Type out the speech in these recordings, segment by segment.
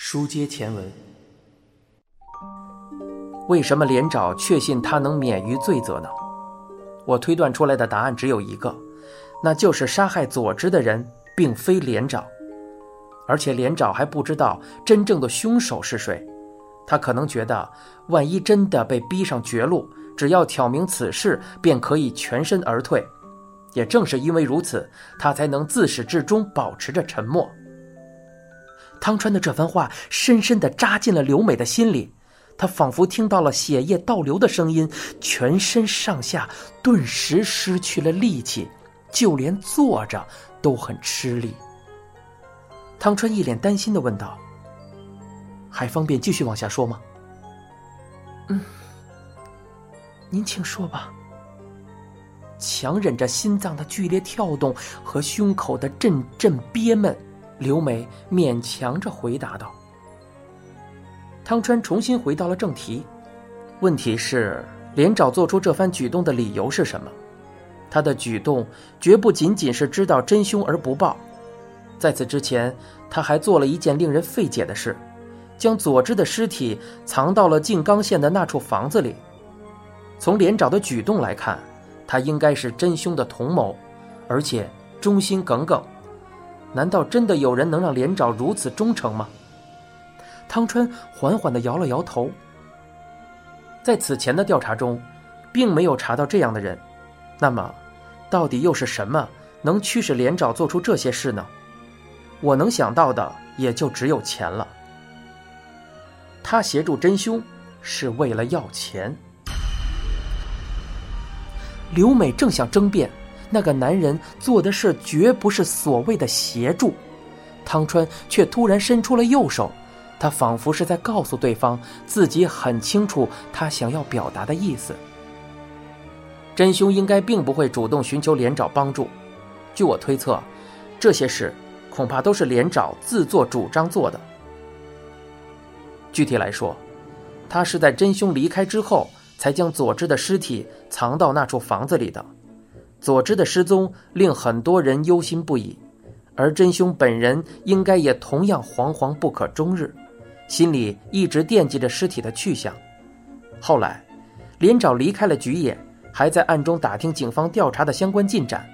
书接前文，为什么连长确信他能免于罪责呢？我推断出来的答案只有一个，那就是杀害佐之的人并非连长，而且连长还不知道真正的凶手是谁。他可能觉得，万一真的被逼上绝路，只要挑明此事，便可以全身而退。也正是因为如此，他才能自始至终保持着沉默。汤川的这番话深深地扎进了刘美的心里，她仿佛听到了血液倒流的声音，全身上下顿时失去了力气，就连坐着都很吃力。汤川一脸担心地问道：“还方便继续往下说吗？”“嗯，您请说吧。”强忍着心脏的剧烈跳动和胸口的阵阵憋闷。刘美勉强着回答道：“汤川重新回到了正题，问题是连长做出这番举动的理由是什么？他的举动绝不仅仅是知道真凶而不报，在此之前，他还做了一件令人费解的事，将佐之的尸体藏到了静冈县的那处房子里。从连长的举动来看，他应该是真凶的同谋，而且忠心耿耿。”难道真的有人能让连长如此忠诚吗？汤川缓缓的摇了摇头。在此前的调查中，并没有查到这样的人。那么，到底又是什么能驱使连长做出这些事呢？我能想到的也就只有钱了。他协助真凶是为了要钱。刘美正想争辩。那个男人做的事绝不是所谓的协助，汤川却突然伸出了右手，他仿佛是在告诉对方自己很清楚他想要表达的意思。真凶应该并不会主动寻求连长帮助，据我推测，这些事恐怕都是连长自作主张做的。具体来说，他是在真凶离开之后，才将佐治的尸体藏到那处房子里的。佐之的失踪令很多人忧心不已，而真凶本人应该也同样惶惶不可终日，心里一直惦记着尸体的去向。后来，连长离开了菊野，还在暗中打听警方调查的相关进展。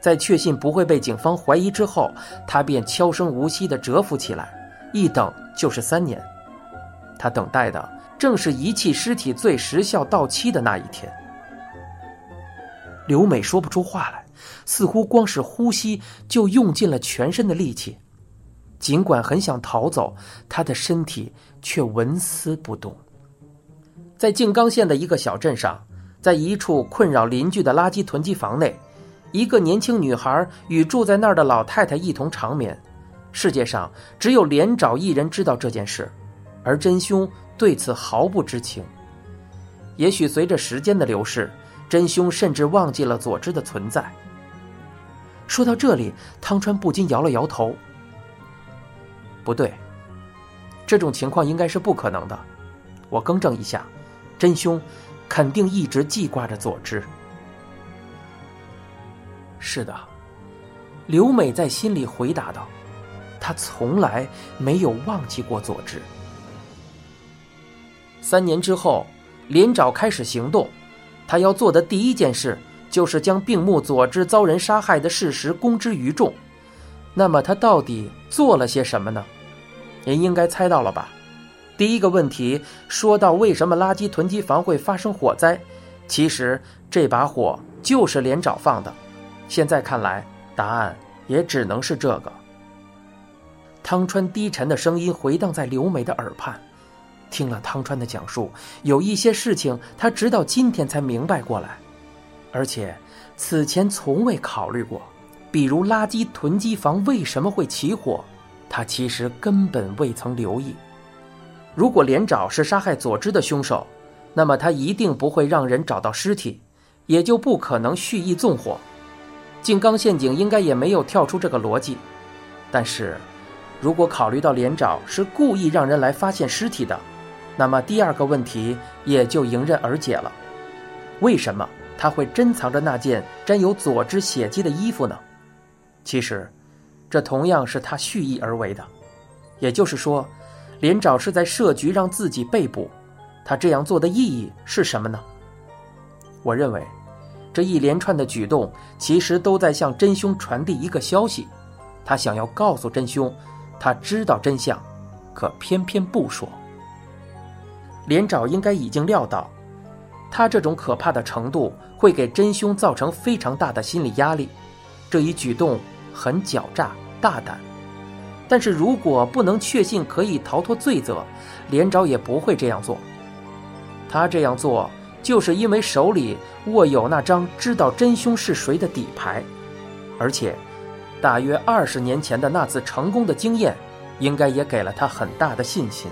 在确信不会被警方怀疑之后，他便悄声无息地蛰伏起来，一等就是三年。他等待的正是遗弃尸体罪时效到期的那一天。刘美说不出话来，似乎光是呼吸就用尽了全身的力气。尽管很想逃走，她的身体却纹丝不动。在静冈县的一个小镇上，在一处困扰邻居的垃圾囤积房内，一个年轻女孩与住在那儿的老太太一同长眠。世界上只有连长一人知道这件事，而真凶对此毫不知情。也许随着时间的流逝。真凶甚至忘记了佐之的存在。说到这里，汤川不禁摇了摇头。不对，这种情况应该是不可能的。我更正一下，真凶肯定一直记挂着佐之。是的，刘美在心里回答道：“她从来没有忘记过佐之。”三年之后，连长开始行动。他要做的第一件事，就是将病目佐之遭人杀害的事实公之于众。那么他到底做了些什么呢？您应该猜到了吧？第一个问题说到为什么垃圾囤积房会发生火灾，其实这把火就是连长放的。现在看来，答案也只能是这个。汤川低沉的声音回荡在刘美的耳畔。听了汤川的讲述，有一些事情他直到今天才明白过来，而且此前从未考虑过，比如垃圾囤积房为什么会起火，他其实根本未曾留意。如果连长是杀害佐之的凶手，那么他一定不会让人找到尸体，也就不可能蓄意纵火。静冈陷阱应该也没有跳出这个逻辑。但是，如果考虑到连长是故意让人来发现尸体的，那么第二个问题也就迎刃而解了，为什么他会珍藏着那件沾有佐之血迹的衣服呢？其实，这同样是他蓄意而为的，也就是说，连长是在设局让自己被捕，他这样做的意义是什么呢？我认为，这一连串的举动其实都在向真凶传递一个消息，他想要告诉真凶，他知道真相，可偏偏不说。连长应该已经料到，他这种可怕的程度会给真凶造成非常大的心理压力，这一举动很狡诈大胆。但是如果不能确信可以逃脱罪责，连长也不会这样做。他这样做，就是因为手里握有那张知道真凶是谁的底牌，而且，大约二十年前的那次成功的经验，应该也给了他很大的信心。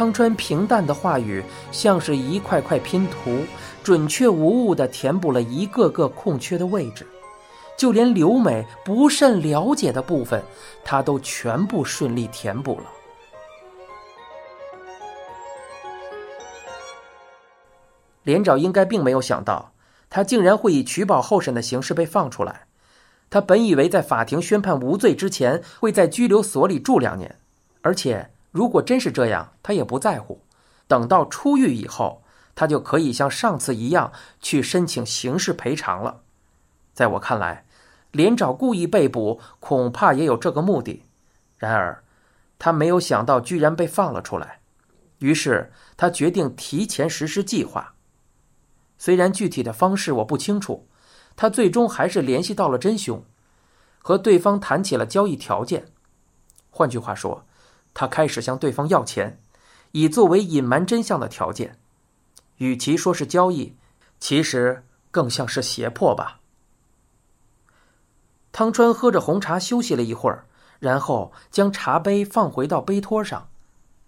汤川平淡的话语像是一块块拼图，准确无误地填补了一个个空缺的位置。就连刘美不甚了解的部分，他都全部顺利填补了。连长应该并没有想到，他竟然会以取保候审的形式被放出来。他本以为在法庭宣判无罪之前，会在拘留所里住两年，而且如果真是这样，他也不在乎。等到出狱以后，他就可以像上次一样去申请刑事赔偿了。在我看来。连长故意被捕，恐怕也有这个目的。然而，他没有想到居然被放了出来，于是他决定提前实施计划。虽然具体的方式我不清楚，他最终还是联系到了真凶，和对方谈起了交易条件。换句话说，他开始向对方要钱，以作为隐瞒真相的条件。与其说是交易，其实更像是胁迫吧。汤川喝着红茶休息了一会儿，然后将茶杯放回到杯托上。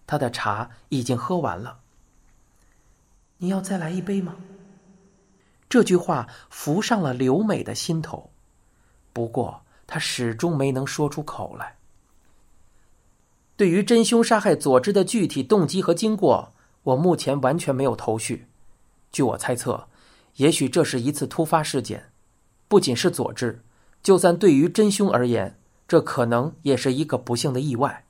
他的茶已经喝完了。你要再来一杯吗？这句话浮上了刘美的心头，不过她始终没能说出口来。对于真凶杀害佐治的具体动机和经过，我目前完全没有头绪。据我猜测，也许这是一次突发事件，不仅是佐治。就算对于真凶而言，这可能也是一个不幸的意外。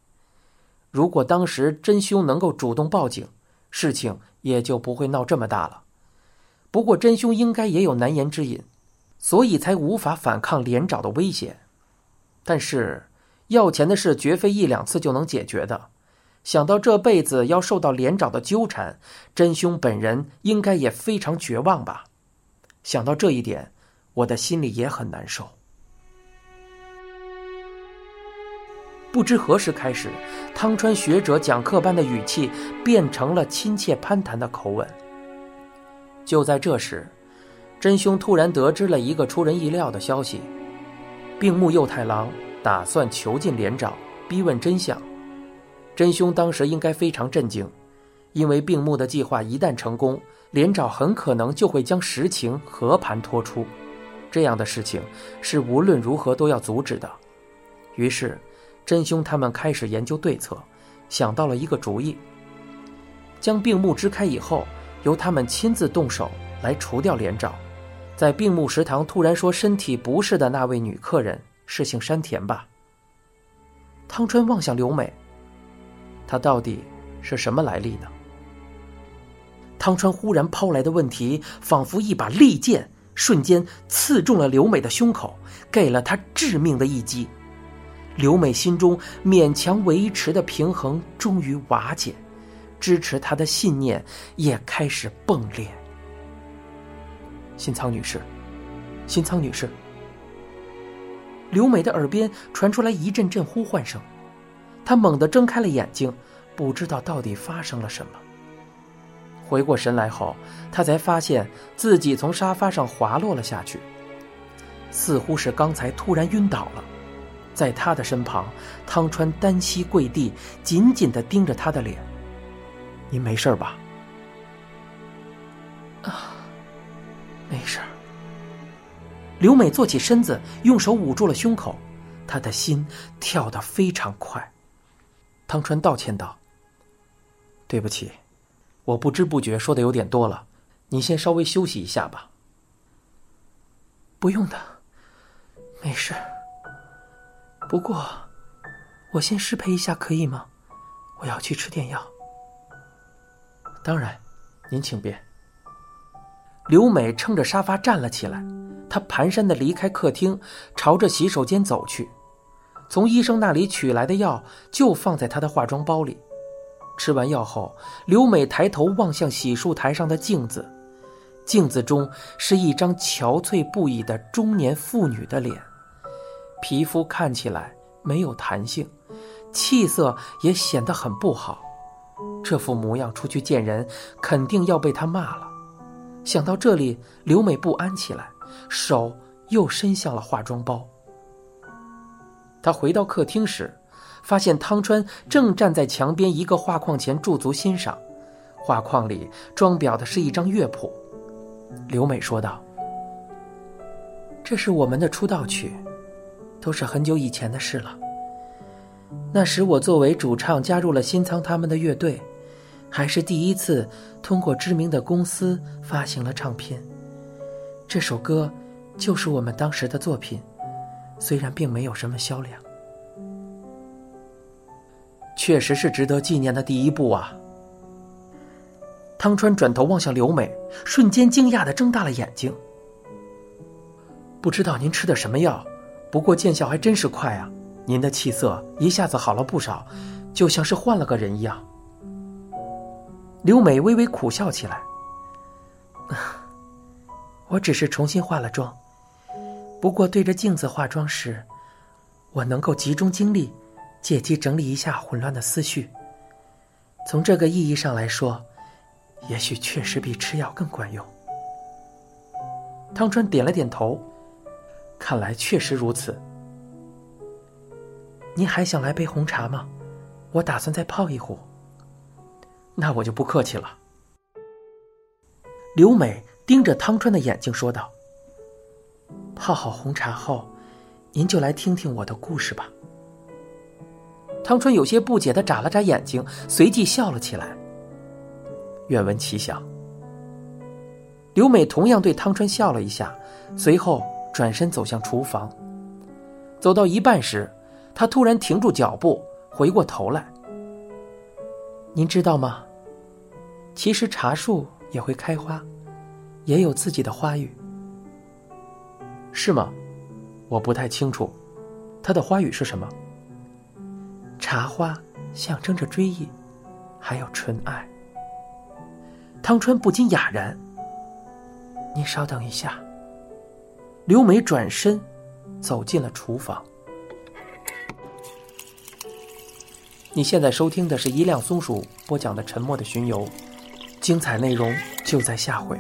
如果当时真凶能够主动报警，事情也就不会闹这么大了。不过真凶应该也有难言之隐，所以才无法反抗连长的威胁。但是要钱的事绝非一两次就能解决的。想到这辈子要受到连长的纠缠，真凶本人应该也非常绝望吧？想到这一点，我的心里也很难受。不知何时开始，汤川学者讲课般的语气变成了亲切攀谈的口吻。就在这时，真凶突然得知了一个出人意料的消息：病木右太郎打算囚禁连长，逼问真相。真凶当时应该非常震惊，因为病木的计划一旦成功，连长很可能就会将实情和盘托出，这样的事情是无论如何都要阻止的。于是。真凶他们开始研究对策，想到了一个主意：将病木支开以后，由他们亲自动手来除掉连长。在病木食堂突然说身体不适的那位女客人是姓山田吧？汤川望向刘美，她到底是什么来历呢？汤川忽然抛来的问题，仿佛一把利剑，瞬间刺中了刘美的胸口，给了她致命的一击。刘美心中勉强维持的平衡终于瓦解，支持她的信念也开始崩裂。新仓女士，新仓女士。刘美的耳边传出来一阵阵呼唤声，她猛地睁开了眼睛，不知道到底发生了什么。回过神来后，她才发现自己从沙发上滑落了下去，似乎是刚才突然晕倒了。在她的身旁，汤川单膝跪地，紧紧的盯着她的脸。“您没事吧？”“啊，刘美坐起身子，用手捂住了胸口，她的心跳得非常快。汤川道歉道：“对不起，我不知不觉说的有点多了，你先稍微休息一下吧。”“不用的，没事。”不过，我先失陪一下可以吗？我要去吃点药。当然，您请便。刘美撑着沙发站了起来，她蹒跚的离开客厅，朝着洗手间走去。从医生那里取来的药就放在她的化妆包里。吃完药后，刘美抬头望向洗漱台上的镜子，镜子中是一张憔悴不已的中年妇女的脸，皮肤看起来没有弹性，气色也显得很不好。这副模样出去见人，肯定要被他骂了。想到这里，刘美不安起来，手又伸向了化妆包。他回到客厅时，发现汤川正站在墙边一个画框前驻足欣赏，画框里装裱的是一张乐谱。刘美说道：“这是我们的出道曲，都是很久以前的事了。那时我作为主唱加入了新仓他们的乐队。”还是第一次通过知名的公司发行了唱片。这首歌就是我们当时的作品，虽然并没有什么销量，确实是值得纪念的第一步啊。汤川转头望向刘美，瞬间惊讶的睁大了眼睛。不知道您吃的什么药，不过见效还真是快啊！您的气色一下子好了不少，就像是换了个人一样。刘美微微苦笑起来。我只是重新化了妆，不过对着镜子化妆时，我能够集中精力，借机整理一下混乱的思绪。从这个意义上来说，也许确实比吃药更管用。汤川点了点头，看来确实如此。您还想来杯红茶吗？我打算再泡一壶。那我就不客气了。刘美盯着汤川的眼睛说道：“泡好红茶后，您就来听听我的故事吧。”汤川有些不解的眨了眨眼睛，随即笑了起来。愿闻其详。刘美同样对汤川笑了一下，随后转身走向厨房。走到一半时，她突然停住脚步，回过头来。您知道吗？其实茶树也会开花，也有自己的花语。是吗？我不太清楚，它的花语是什么？茶花象征着追忆，还有纯爱。汤川不禁哑然。您稍等一下。刘梅转身，走进了厨房。你现在收听的是一辆松鼠播讲的《沉默的巡游》，精彩内容就在下回。